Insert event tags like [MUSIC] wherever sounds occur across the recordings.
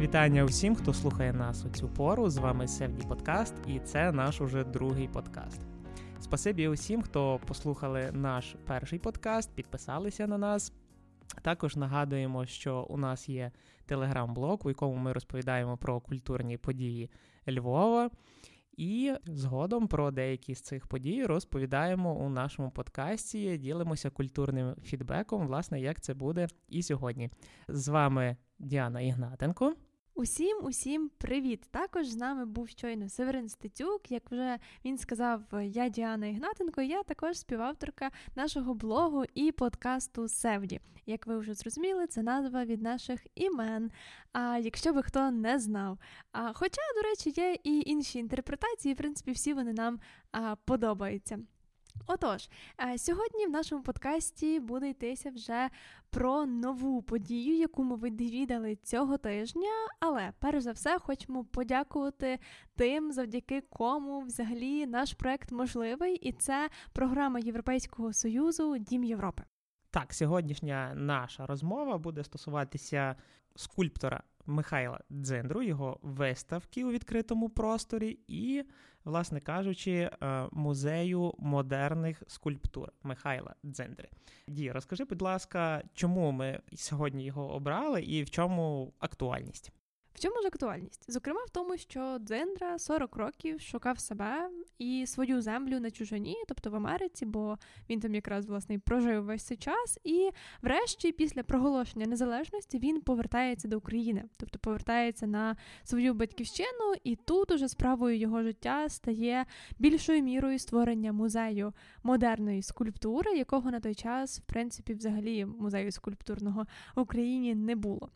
Вітання усім, хто слухає нас у цю пору. З вами Севді Подкаст, і це наш уже другий подкаст. Спасибі усім, хто послухали наш перший подкаст, підписалися на нас. Також нагадуємо, що у нас є телеграм-блог, у якому ми розповідаємо про культурні події Львова. І згодом про деякі з цих подій розповідаємо у нашому подкасті. Ділимося культурним фідбеком, власне, як це буде і сьогодні. З вами Діана Ігнатенко. Усім, усім привіт! Також з нами був щойно Северин Стецюк. Як вже він сказав, я Діана Ігнатенко, я також співавторка нашого блогу і подкасту Севді. Як ви вже зрозуміли, це назва від наших імен. А якщо би хто не знав. А, Хоча, до речі, є і інші інтерпретації, в принципі, всі вони нам а, подобаються. Отож, е, сьогодні в нашому подкасті буде йтися вже про нову подію, яку ми відвідали цього тижня. Але перш за все хочемо подякувати тим, завдяки кому взагалі наш проект можливий, і це програма Європейського союзу Дім Європи. Так, сьогоднішня наша розмова буде стосуватися скульптора Михайла Дзендру, його виставки у відкритому просторі, і, власне кажучи, е, музею модерних скульптур Михайла Дзендри. Ді, розкажи, будь ласка, чому ми сьогодні його обрали і в чому актуальність? В чому ж актуальність? Зокрема, в тому, що Дзендра 40 років шукав себе і свою землю на чужині, тобто в Америці, бо він там якраз власне прожив весь цей час. І, врешті, після проголошення незалежності він повертається до України, тобто повертається на свою батьківщину, і тут уже справою його життя стає більшою мірою створення музею модерної скульптури, якого на той час, в принципі, взагалі музею скульптурного в Україні не було.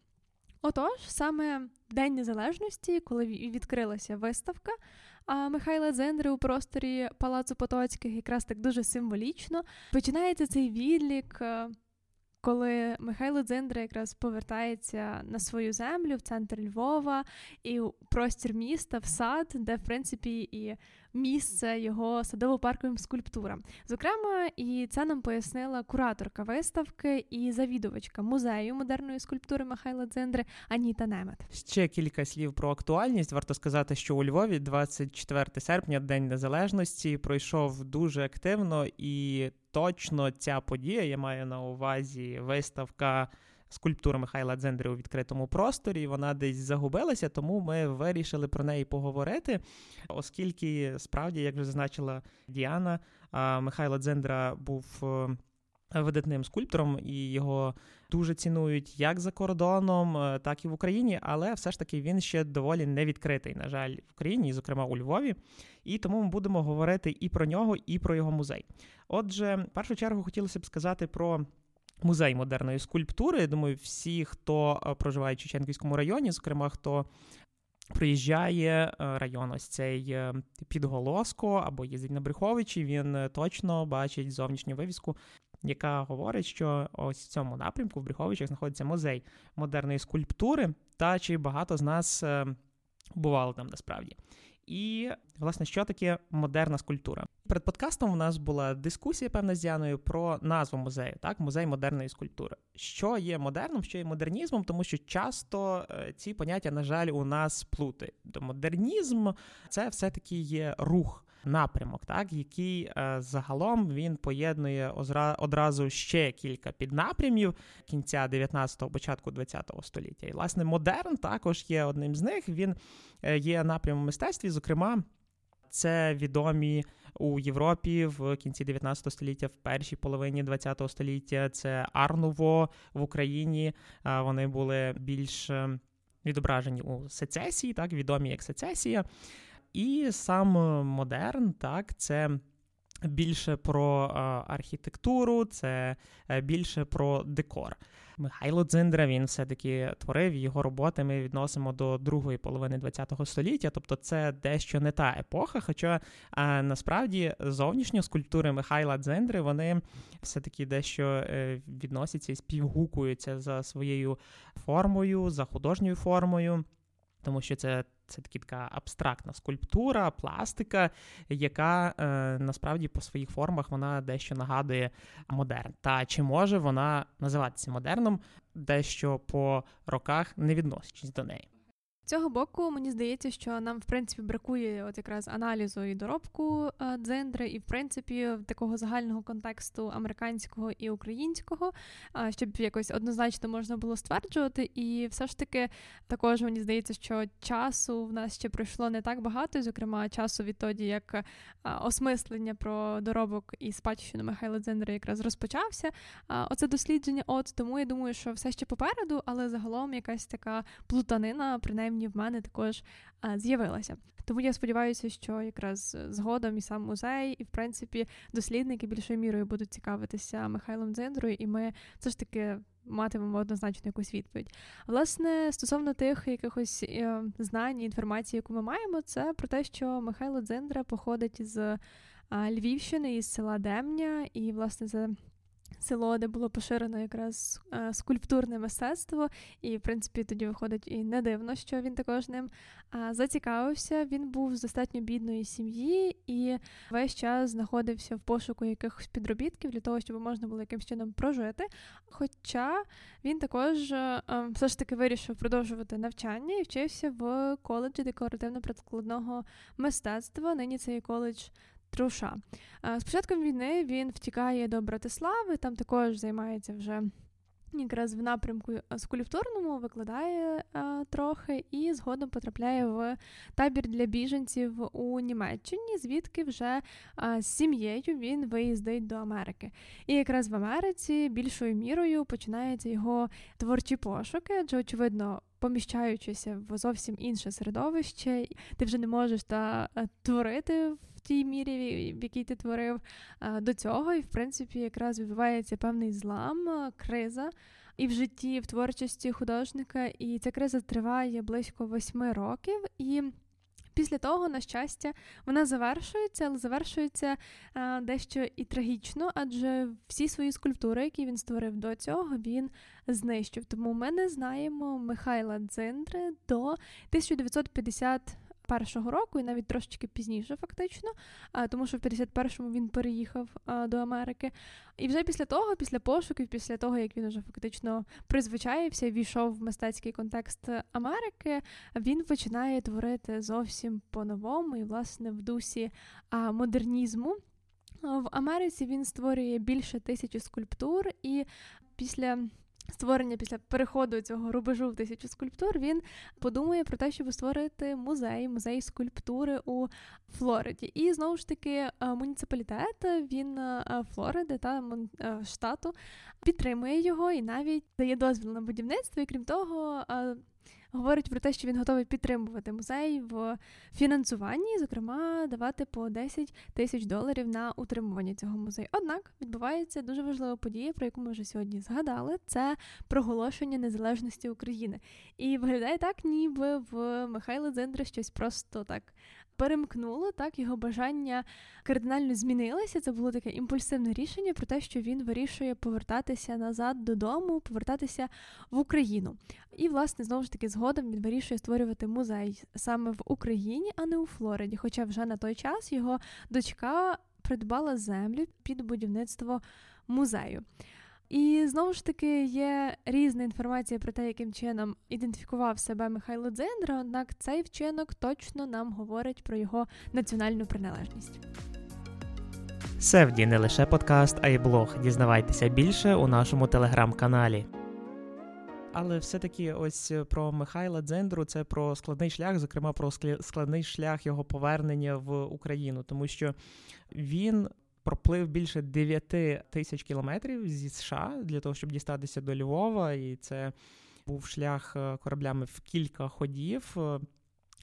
Отож, саме День Незалежності, коли відкрилася виставка Михайла Дзендри у просторі Палацу Потоцьких, якраз так дуже символічно, починається цей відлік. Е, коли Михайло Дзиндра якраз повертається на свою землю в центр Львова і у простір міста в сад, де в принципі і місце його садово-парковим скульптурам. Зокрема, і це нам пояснила кураторка виставки і завідувачка музею модерної скульптури Михайла Дзиндри Аніта Немет. Ще кілька слів про актуальність. Варто сказати, що у Львові 24 серпня, День Незалежності, пройшов дуже активно і точно ця подія, я маю на увазі виставка скульптура Михайла Дзендри у відкритому просторі. Вона десь загубилася, тому ми вирішили про неї поговорити, оскільки справді, як вже зазначила Діана, Михайло Дзендра був. Е, видатним скульптором і його дуже цінують як за кордоном, е, так і в Україні, але все ж таки він ще доволі не відкритий, на жаль, в Україні, зокрема у Львові. І тому ми будемо говорити і про нього, і про його музей. Отже, в першу чергу хотілося б сказати про музей модерної скульптури. Я думаю, всі, хто е, проживає в Чеченківському районі, зокрема хто. Приїжджає е, район ось цей е, підголоско або їздить на Бреховичі, він точно бачить зовнішню вивіску, яка говорить, що ось в цьому напрямку в Бреховичах знаходиться музей модерної скульптури, та чи багато з нас бувало там насправді. І, власне, що таке модерна скульптура? Перед подкастом у нас була дискусія, певна з Діаною, про назву музею, так, музей модерної скульптури. Що є модерном, що є модернізмом, тому що часто е, ці поняття, на жаль, у нас плутають. Модернізм це все-таки є рух напрямок, так який е, загалом він поєднує одразу ще кілька піднапрямів кінця 19-го, початку 20-го століття. І власне модерн також є одним з них. Він е, є напрямом мистецтві, зокрема. Це відомі у Європі в кінці 19 століття, в першій половині 20 століття. Це Арнуво в Україні. Вони були більш е, відображені у сецесії, так відомі як сецесія. І сам модерн, так, це. Більше про е, архітектуру, це е, більше про декор. Михайло Дзиндра він все-таки творив його роботи. Ми відносимо до другої половини ХХ століття, тобто це дещо не та епоха. Хоча е, насправді зовнішні скульптури Михайла Дзиндри вони все-таки дещо е, відносяться і співгукуються за своєю формою, за художньою формою, тому що це це такі така абстрактна скульптура, пластика, яка е, насправді по своїх формах вона дещо нагадує модерн. Та чи може вона називатися модерном, дещо по роках не відносячись до неї? Цього боку мені здається, що нам в принципі бракує от якраз аналізу і доробку е, дзендри, і в принципі такого загального контексту американського і українського, е, щоб якось однозначно можна було стверджувати. І все ж таки також мені здається, що часу в нас ще пройшло не так багато, зокрема часу відтоді, як е, осмислення про доробок і спадщину Михайла Дзендера якраз розпочався. Оце дослідження. От тому я думаю, що все ще попереду, але загалом якась така плутанина, принаймні в мене також з'явилася. Тому я сподіваюся, що якраз згодом і сам музей, і в принципі дослідники більшою мірою будуть цікавитися Михайлом Дзендрою, і ми все ж таки матимемо однозначно якусь відповідь. Власне, стосовно тих якихось е, знань і інформації, яку ми маємо, це про те, що Михайло Дзендра походить з Львівщини із села Демня, і власне за село, де було поширено якраз е, скульптурне мистецтво, і, в принципі, тоді виходить і не дивно, що він також ним зацікавився. Він був з достатньо бідної сім'ї і весь час знаходився в пошуку якихось підробітків для того, щоб можна було якимось чином прожити. Хоча він також е, е, все ж таки вирішив продовжувати навчання і вчився в коледжі декоративно-прикладного мистецтва. Нині це є коледж Труша. З початком війни він втікає до Братислави, там також займається вже якраз в напрямку скульптурному, викладає а, трохи і згодом потрапляє в табір для біженців у Німеччині, звідки вже з сім'єю він виїздить до Америки. І якраз в Америці більшою мірою починаються його творчі пошуки, адже, очевидно, поміщаючися в зовсім інше середовище, ти вже не можеш та творити тій мірі, в якій ти творив до цього. І, в принципі, якраз відбувається певний злам, криза. І в житті, і в творчості художника, і ця криза триває близько восьми років. І після того, на щастя, вона завершується, але завершується а, дещо і трагічно, адже всі свої скульптури, які він створив до цього, він знищив. Тому ми не знаємо Михайла Дзиндри до 1950 51-го року, і навіть трошечки пізніше, фактично, тому що в 51-му він переїхав до Америки. І вже після того, після пошуків, після того, як він вже фактично призвичаївся, війшов в мистецький контекст Америки, він починає творити зовсім по-новому і, власне, в дусі модернізму. В Америці він створює більше тисячі скульптур, і після створення після переходу цього рубежу в тисячу скульптур, він подумає про те, щоб створити музей, музей скульптури у Флориді. І знову ж таки, е, муніципалітет він е, Флориди та е, штату підтримує його і навіть дає дозвіл на будівництво. І крім того, говорить про те, що він готовий підтримувати музей в фінансуванні, зокрема, давати по 10 тисяч доларів на утримування цього музею. Однак відбувається дуже важлива подія, про яку ми вже сьогодні згадали. Це проголошення незалежності України. І виглядає так, ніби в Михайла Дзендра щось просто так перемкнуло, так його бажання кардинально змінилися. Це було таке імпульсивне рішення про те, що він вирішує повертатися назад додому, повертатися в Україну. І, власне, знову ж таки, згодом він вирішує створювати музей саме в Україні, а не у Флориді. Хоча вже на той час його дочка придбала землю під будівництво музею. І знову ж таки є різна інформація про те, яким чином ідентифікував себе Михайло Дзиндра, однак цей вчинок точно нам говорить про його національну приналежність. Севді не лише подкаст, а й блог. Дізнавайтеся більше у нашому телеграм-каналі. Але все-таки ось про Михайла Дзендру це про складний шлях, зокрема про складний шлях його повернення в Україну, тому що він проплив більше 9 тисяч кілометрів зі США для того, щоб дістатися до Львова, і це був шлях е, кораблями в кілька ходів. Е,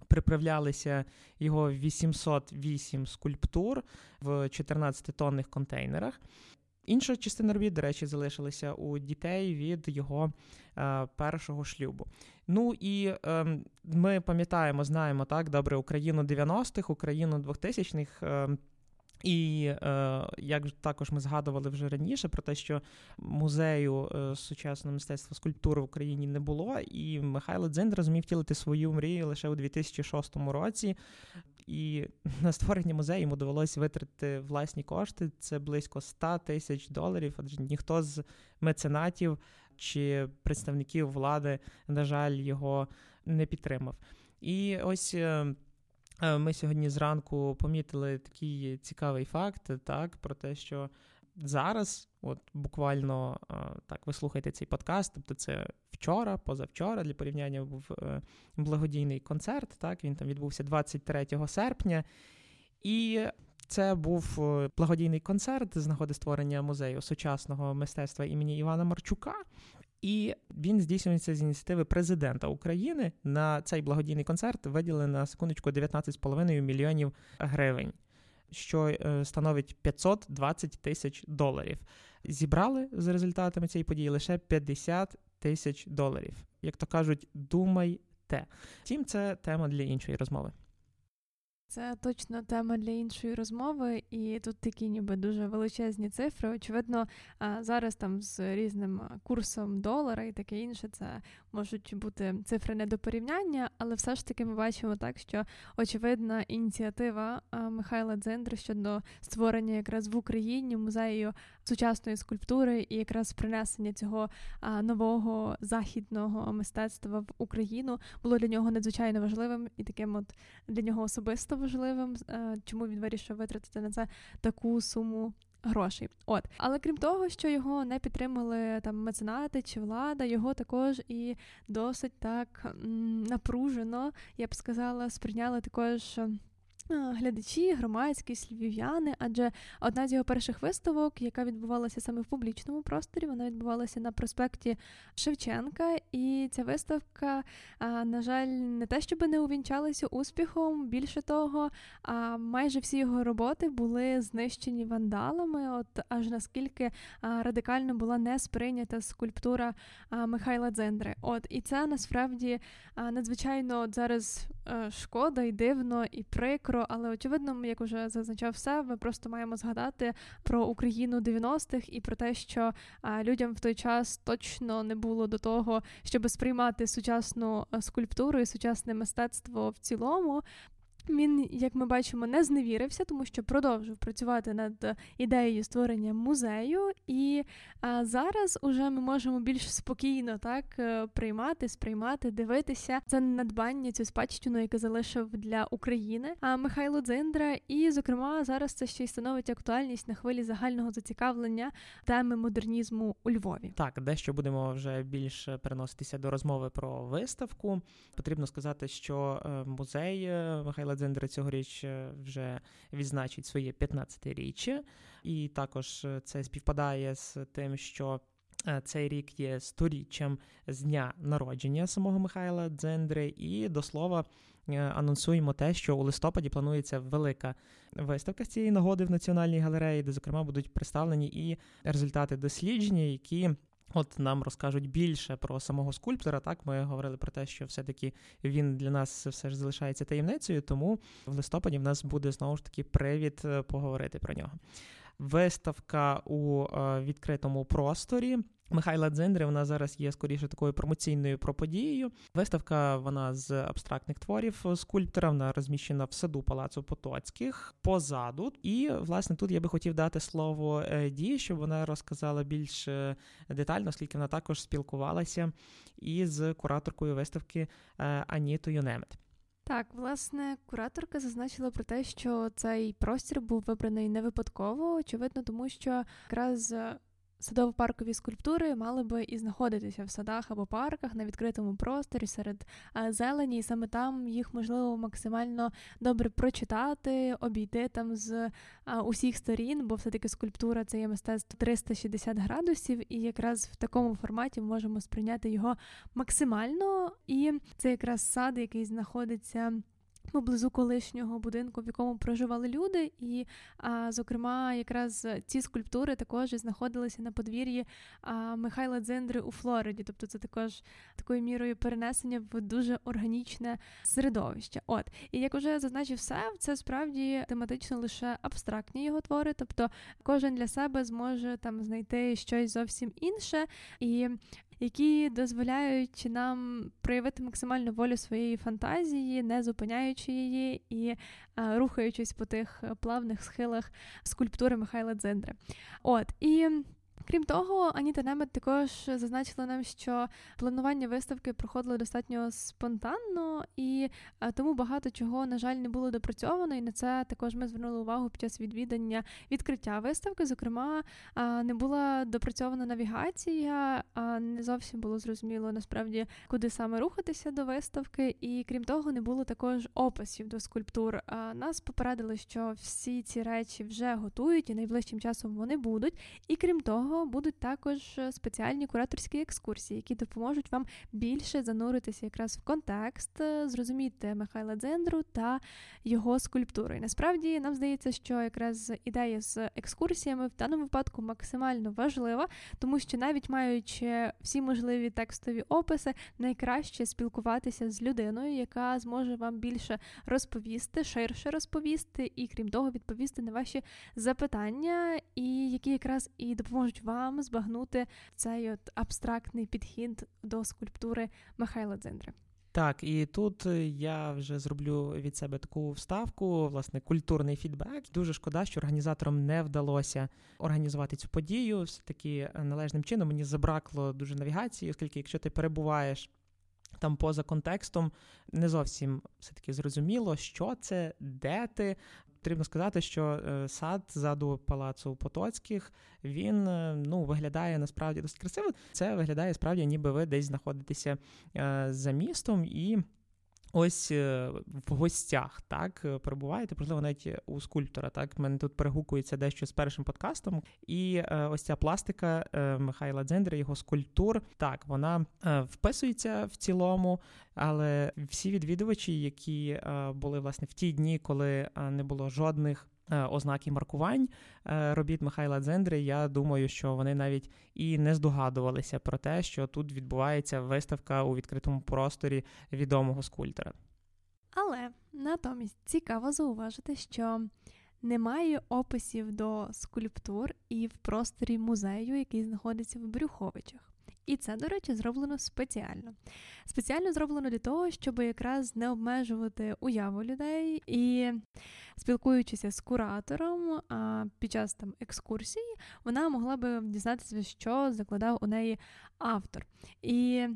приправлялися його 808 скульптур в 14-тонних контейнерах. Інша частина робіт, до речі, залишилася у дітей від його е, першого шлюбу. Ну і е, ми пам'ятаємо, знаємо так добре Україну 90-х, Україну 2000-х. Е, і е, як також ми згадували вже раніше про те, що музею е, сучасного мистецтва скульптури в Україні не було, і Михайло Дзиндра зміг втілити свою мрію лише у 2006 році. І [LAUGHS] на створення музею йому довелося витратити власні кошти. Це близько 100 тисяч доларів. Адже ніхто з меценатів чи представників влади, на жаль, його не підтримав. І ось. Е, е, ми сьогодні зранку помітили такий цікавий факт, так, про те, що зараз, от буквально так, ви слухаєте цей подкаст, тобто це вчора, позавчора для порівняння був благодійний концерт. Так, він там відбувся 23 серпня. І це був е, благодійний концерт з нагоди створення музею сучасного мистецтва імені Івана Марчука. І він здійснюється з ініціативи президента України. На цей благодійний концерт виділено на секундочку 19,5 мільйонів гривень, що е, становить 520 тисяч доларів. Зібрали за результатами цієї події лише 50 тисяч доларів. Як то кажуть, думайте. Втім, це тема для іншої розмови. Це точно тема для іншої розмови, і тут такі ніби дуже величезні цифри. Очевидно, зараз там з різним курсом долара і таке інше, це можуть бути цифри не до порівняння, але все ж таки ми бачимо так, що очевидна ініціатива Михайла Дзендри щодо створення якраз в Україні музею сучасної скульптури і якраз принесення цього нового західного мистецтва в Україну було для нього надзвичайно важливим і таким, от для нього особисто важливим, чому він вирішив витратити на це таку суму. Грошей, от, але крім того, що його не підтримали там меценати чи влада, його також і досить так напружено, я б сказала, сприйняли також глядачі, громадськість, львів'яни, адже одна з його перших виставок, яка відбувалася саме в публічному просторі, вона відбувалася на проспекті Шевченка. І ця виставка, на жаль, не те, щоб не увінчалася успіхом. Більше того, майже всі його роботи були знищені вандалами. От аж наскільки радикально була не сприйнята скульптура Михайла Дзендри. От і це насправді надзвичайно от зараз е, шкода і дивно і прикро прикро, але очевидно, як вже зазначав все, ми просто маємо згадати про Україну 90-х і про те, що людям в той час точно не було до того, щоб сприймати сучасну скульптуру і сучасне мистецтво в цілому. Він, як ми бачимо, не зневірився, тому що продовжив працювати над ідеєю створення музею, і а, зараз уже ми можемо більш спокійно так е, приймати, сприймати, дивитися це надбання, цю спадщину, яке залишив для України. А Михайло Дзиндра, і, зокрема, зараз це ще й становить актуальність на хвилі загального зацікавлення теми модернізму у Львові. Так, дещо будемо вже більше переноситися до розмови про виставку. Потрібно сказати, що е, музей е, Михайла Дзендри цьогоріч е, вже відзначить своє 15-річчя, і також е, це співпадає з тим, що. Е, цей рік є сторіччям з дня народження самого Михайла Дзендри, і до слова анонсуємо те, що у листопаді планується велика виставка з цієї нагоди в Національній галереї, де, зокрема, будуть представлені і результати дослідження, які От нам розкажуть більше про самого скульптора. Так, ми говорили про те, що все-таки він для нас все ж залишається таємницею, тому в листопаді в нас буде знову ж таки привід е, поговорити про нього. Виставка у е, відкритому просторі. Михайла Дзиндри, вона зараз є скоріше такою промоційною про подією. Виставка вона з абстрактних творів скульптора, вона розміщена в саду Палацу Потоцьких позаду. І, власне, тут я би хотів дати слово е, Ді, щоб вона розказала більш е, детально, оскільки вона також спілкувалася із кураторкою виставки е, Анітою Немет. Так, власне, кураторка зазначила про те, що цей простір був вибраний не випадково, очевидно, тому що якраз Садово-паркові скульптури мали би і знаходитися в садах або парках на відкритому просторі серед зелені, і саме там їх можливо максимально добре прочитати, обійти там з усіх сторін, бо все-таки скульптура це є мистецтво 360 градусів, і якраз в такому форматі можемо сприйняти його максимально. І це якраз сад, який знаходиться поблизу колишнього будинку, в якому проживали люди, і, а, зокрема, якраз ці скульптури також знаходилися на подвір'ї а, Михайла Дзендри у Флориді. Тобто, це також такою мірою перенесення в дуже органічне середовище. От і як уже зазначив Сев, це справді тематично лише абстрактні його твори, тобто кожен для себе зможе там знайти щось зовсім інше. І які дозволяють нам проявити максимальну волю своєї фантазії, не зупиняючи її і а, рухаючись по тих плавних схилах скульптури Михайла Дзендри. От і Крім того, Аніта Немет також зазначила нам, що планування виставки проходило достатньо спонтанно, і е, тому багато чого, на жаль, не було допрацьовано. І на це також ми звернули увагу під час відвідання відкриття виставки. Зокрема, е, не була допрацьована навігація, а не зовсім було зрозуміло насправді, куди саме рухатися до виставки. І крім того, не було також описів до скульптур. Нас попередили, що всі ці речі вже готують і найближчим часом вони будуть. І крім того будуть також е, спеціальні кураторські екскурсії, які допоможуть вам більше зануритися якраз в контекст, е, зрозуміти Михайла Дзендру та його скульптуру. І насправді нам здається, що якраз ідея з екскурсіями в даному випадку максимально важлива, тому що навіть маючи всі можливі текстові описи, найкраще спілкуватися з людиною, яка зможе вам більше розповісти, ширше розповісти, і крім того, відповісти на ваші запитання, і які якраз і допоможуть вам збагнути цей от абстрактний підхід до скульптури Михайла Дзиндри. Так, і тут я вже зроблю від себе таку вставку, власне, культурний фідбек. Дуже шкода, що організаторам не вдалося організувати цю подію. Все таки належним чином мені забракло дуже навігації, оскільки, якщо ти перебуваєш там поза контекстом, не зовсім все таки зрозуміло, що це, де ти. Потрібно сказати, що е, сад ззаду палацу Потоцьких він е, ну виглядає насправді досить красиво. Це виглядає справді, ніби ви десь знаходитеся е, за містом і. Ось в гостях так перебуваєте, можливо, навіть у скульптора. Так мене тут перегукується дещо з першим подкастом. І ось ця пластика Михайла Дзендера, його скульптур, так вона вписується в цілому але всі відвідувачі, які е, були власне в ті дні, коли е, не було жодних е, ознак і маркувань робіт Михайла Дзендри, я думаю, що вони навіть і не здогадувалися про те, що тут відбувається виставка у відкритому просторі відомого скульптора. Але натомість цікаво зауважити, що немає описів до скульптур і в просторі музею, який знаходиться в Брюховичах. І це, до речі, зроблено спеціально. Спеціально зроблено для того, щоб якраз не обмежувати уяву людей і спілкуючися з куратором під час там екскурсії, вона могла би дізнатися, що закладав у неї автор. І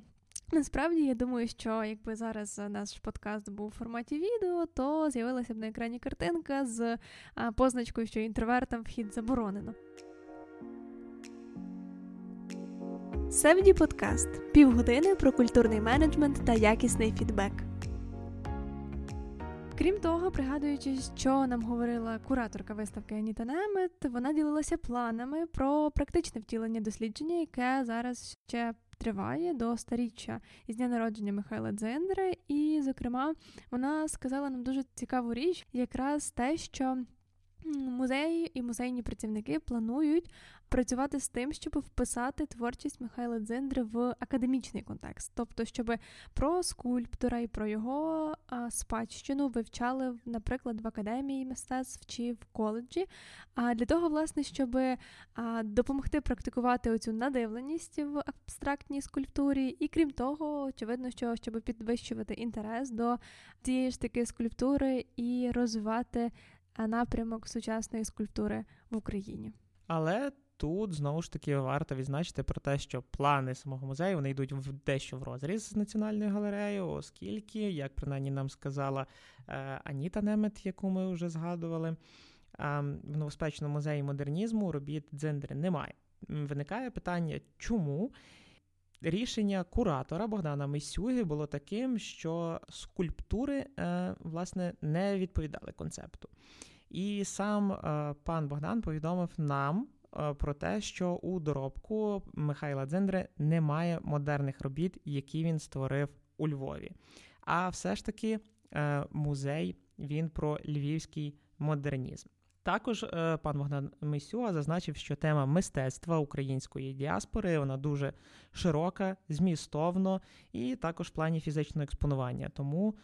Насправді, я думаю, що якби зараз наш подкаст був у форматі відео, то з'явилася б на екрані картинка з позначкою, що інтровертам вхід заборонено. Севді подкаст півгодини про культурний менеджмент та якісний фідбек. Крім того, пригадуючи, що нам говорила кураторка виставки Аніта Немет, вона ділилася планами про практичне втілення дослідження, яке зараз ще триває до старіччя із дня народження Михайла Дзендри. І, зокрема, вона сказала нам дуже цікаву річ, якраз те, що музеї і музейні працівники планують працювати з тим, щоб вписати творчість Михайла Дзиндри в академічний контекст, тобто, щоб про скульптора і про його а, спадщину вивчали, наприклад, в академії мистецтв чи в коледжі. А для того, власне, щоб а, допомогти практикувати оцю надивленість в абстрактній скульптурі, і крім того, очевидно, що щоб підвищувати інтерес до цієї ж таки скульптури і розвивати напрямок сучасної скульптури в Україні. Але тут знову ж таки варто відзначити про те, що плани самого музею вони йдуть в дещо в розріз з національною галереєю, оскільки, як принаймні нам сказала е, Аніта Немет, яку ми вже згадували, в новоспечному музеї модернізму робіт дзендри немає. Виникає питання, чому? Рішення куратора Богдана Мисюги було таким, що скульптури е, власне не відповідали концепту. І сам е, пан Богдан повідомив нам Е, про те, що у доробку Михайла Дзендри немає модерних робіт, які він створив у Львові. А все ж таки е, музей він про львівський модернізм. Також е, пан Богдан Мисюа зазначив, що тема мистецтва української діаспори вона дуже широка, змістовно і також в плані фізичного експонування. Тому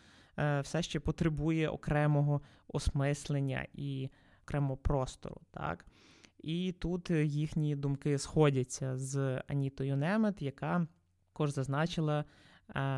все ще потребує окремого осмислення і окремого простору. Так? І тут їхні думки сходяться з Анітою Немет, яка також зазначила е,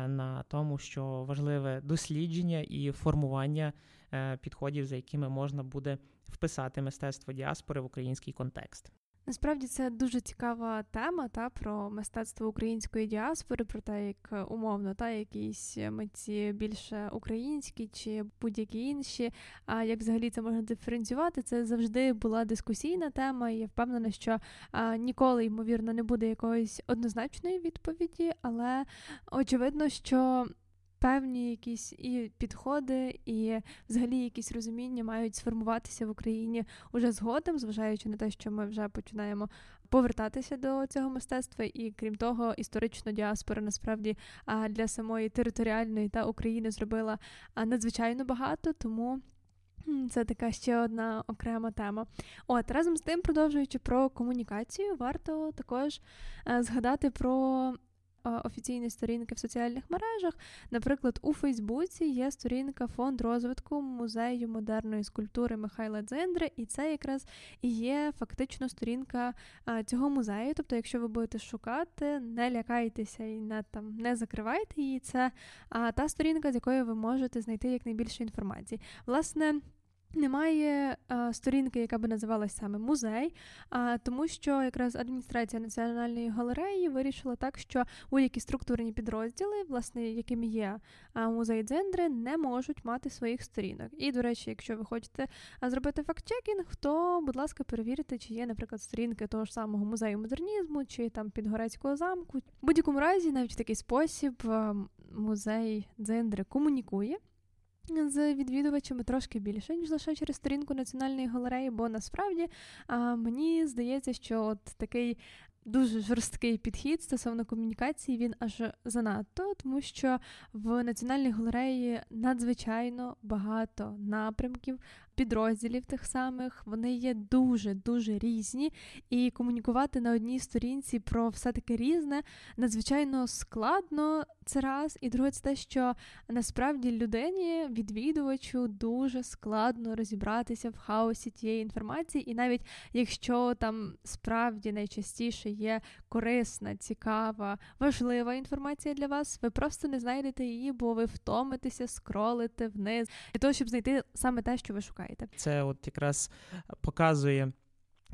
на тому, що важливе дослідження і формування е, підходів, за якими можна буде вписати мистецтво діаспори в український контекст. Насправді це дуже цікава тема та про мистецтво української діаспори, про те, як е, умовно та якісь митці більше українські чи будь-які інші. А як взагалі це можна диференціювати? Це завжди була дискусійна тема, і я впевнена, що а, ніколи ймовірно не буде якоїсь однозначної відповіді, але очевидно, що певні якісь і підходи, і взагалі якісь розуміння мають сформуватися в Україні уже згодом, зважаючи на те, що ми вже починаємо повертатися до цього мистецтва, і крім того, історично діаспора насправді для самої територіальної та України зробила надзвичайно багато, тому. Це така ще одна окрема тема. От разом з тим, продовжуючи про комунікацію, варто також згадати про офіційні сторінки в соціальних мережах. Наприклад, у Фейсбуці є сторінка фонд розвитку музею модерної скульптури Михайла Дзиндри, і це якраз і є фактично сторінка цього музею. Тобто, якщо ви будете шукати, не лякайтеся і не там не закривайте її. Це та сторінка, з якої ви можете знайти якнайбільше інформації. Власне. Немає а, сторінки, яка би називалась саме музей, а, тому що якраз адміністрація національної галереї вирішила так, що будь-які структурні підрозділи, власне, якими є а, музей Дзендри, не можуть мати своїх сторінок. І, до речі, якщо ви хочете зробити факт-чекінг, то, будь ласка, перевірте, чи є, наприклад, сторінки того ж самого музею модернізму, чи там Підгорецького замку. В будь-якому разі, навіть в такий спосіб, музей Дзендри комунікує з відвідувачами трошки більше, ніж лише через сторінку національної галереї, бо насправді а, мені здається, що от такий дуже жорсткий підхід стосовно комунікації він аж занадто, тому що в національній галереї надзвичайно багато напрямків, підрозділів тих самих. Вони є дуже дуже різні, і комунікувати на одній сторінці про все таке різне надзвичайно складно. Це раз, і друге, це те, що насправді людині, відвідувачу, дуже складно розібратися в хаосі тієї інформації, і навіть якщо там справді найчастіше є корисна, цікава, важлива інформація для вас, ви просто не знайдете її, бо ви втомитеся, скролите вниз для того, щоб знайти саме те, що ви шукаєте. Це от якраз показує.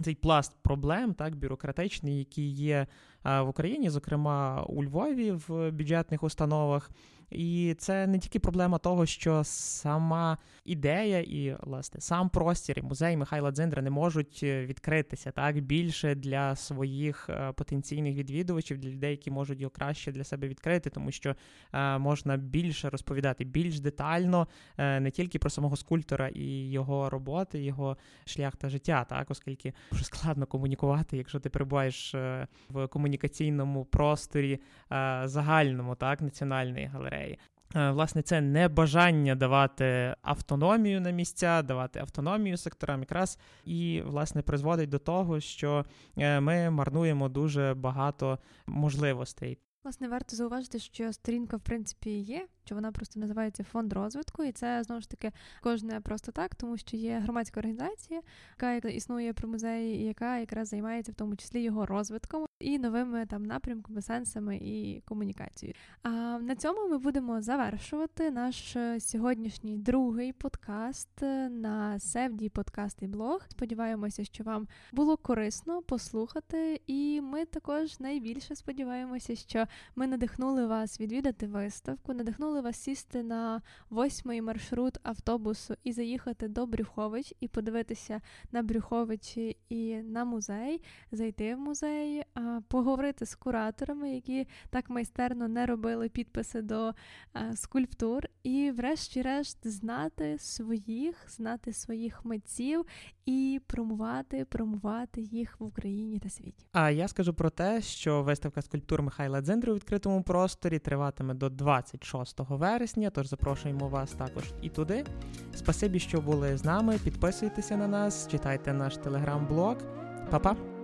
Цей пласт проблем, так, бюрократичний, який є в Україні, зокрема у Львові в бюджетних установах. І це не тільки проблема того, що сама ідея і власне сам простір і музей Михайла Дзиндра не можуть е, відкритися так більше для своїх е, потенційних відвідувачів, для людей, які можуть його краще для себе відкрити, тому що е, можна більше розповідати більш детально, е, не тільки про самого скульптора і його роботи, його шлях та життя, так оскільки дуже складно комунікувати, якщо ти перебуваєш е, в комунікаційному просторі е, загальному, так національної галереї. Е, власне, це не бажання давати автономію на місця, давати автономію секторам, якраз і власне призводить до того, що е, ми марнуємо дуже багато можливостей. Власне, варто зауважити, що сторінка, в принципі, є, що вона просто називається фонд розвитку, і це знову ж таки кожне просто так, тому що є громадська організація, яка існує при музеї, і яка якраз займається в тому числі його розвитком і новими там напрямками, сенсами і комунікацією. А на цьому ми будемо завершувати наш е, сьогоднішній другий подкаст е, на Севді подкаст і блог. Сподіваємося, що вам було корисно послухати, і ми також найбільше сподіваємося, що ми надихнули вас відвідати виставку, надихнули вас сісти на восьмий маршрут автобусу і заїхати до Брюхович і подивитися на Брюховичі і на музей, зайти в музей поговорити з кураторами, які так майстерно не робили підписи до скульптур, і, врешті-решт, знати своїх, знати своїх митців і промувати, промувати їх в Україні та світі. А я скажу про те, що виставка скульптур Михайла Дзиндри у відкритому просторі триватиме до 26 вересня. Тож запрошуємо вас також і туди. Спасибі, що були з нами. Підписуйтеся на нас, читайте наш телеграм-блог. Па-па!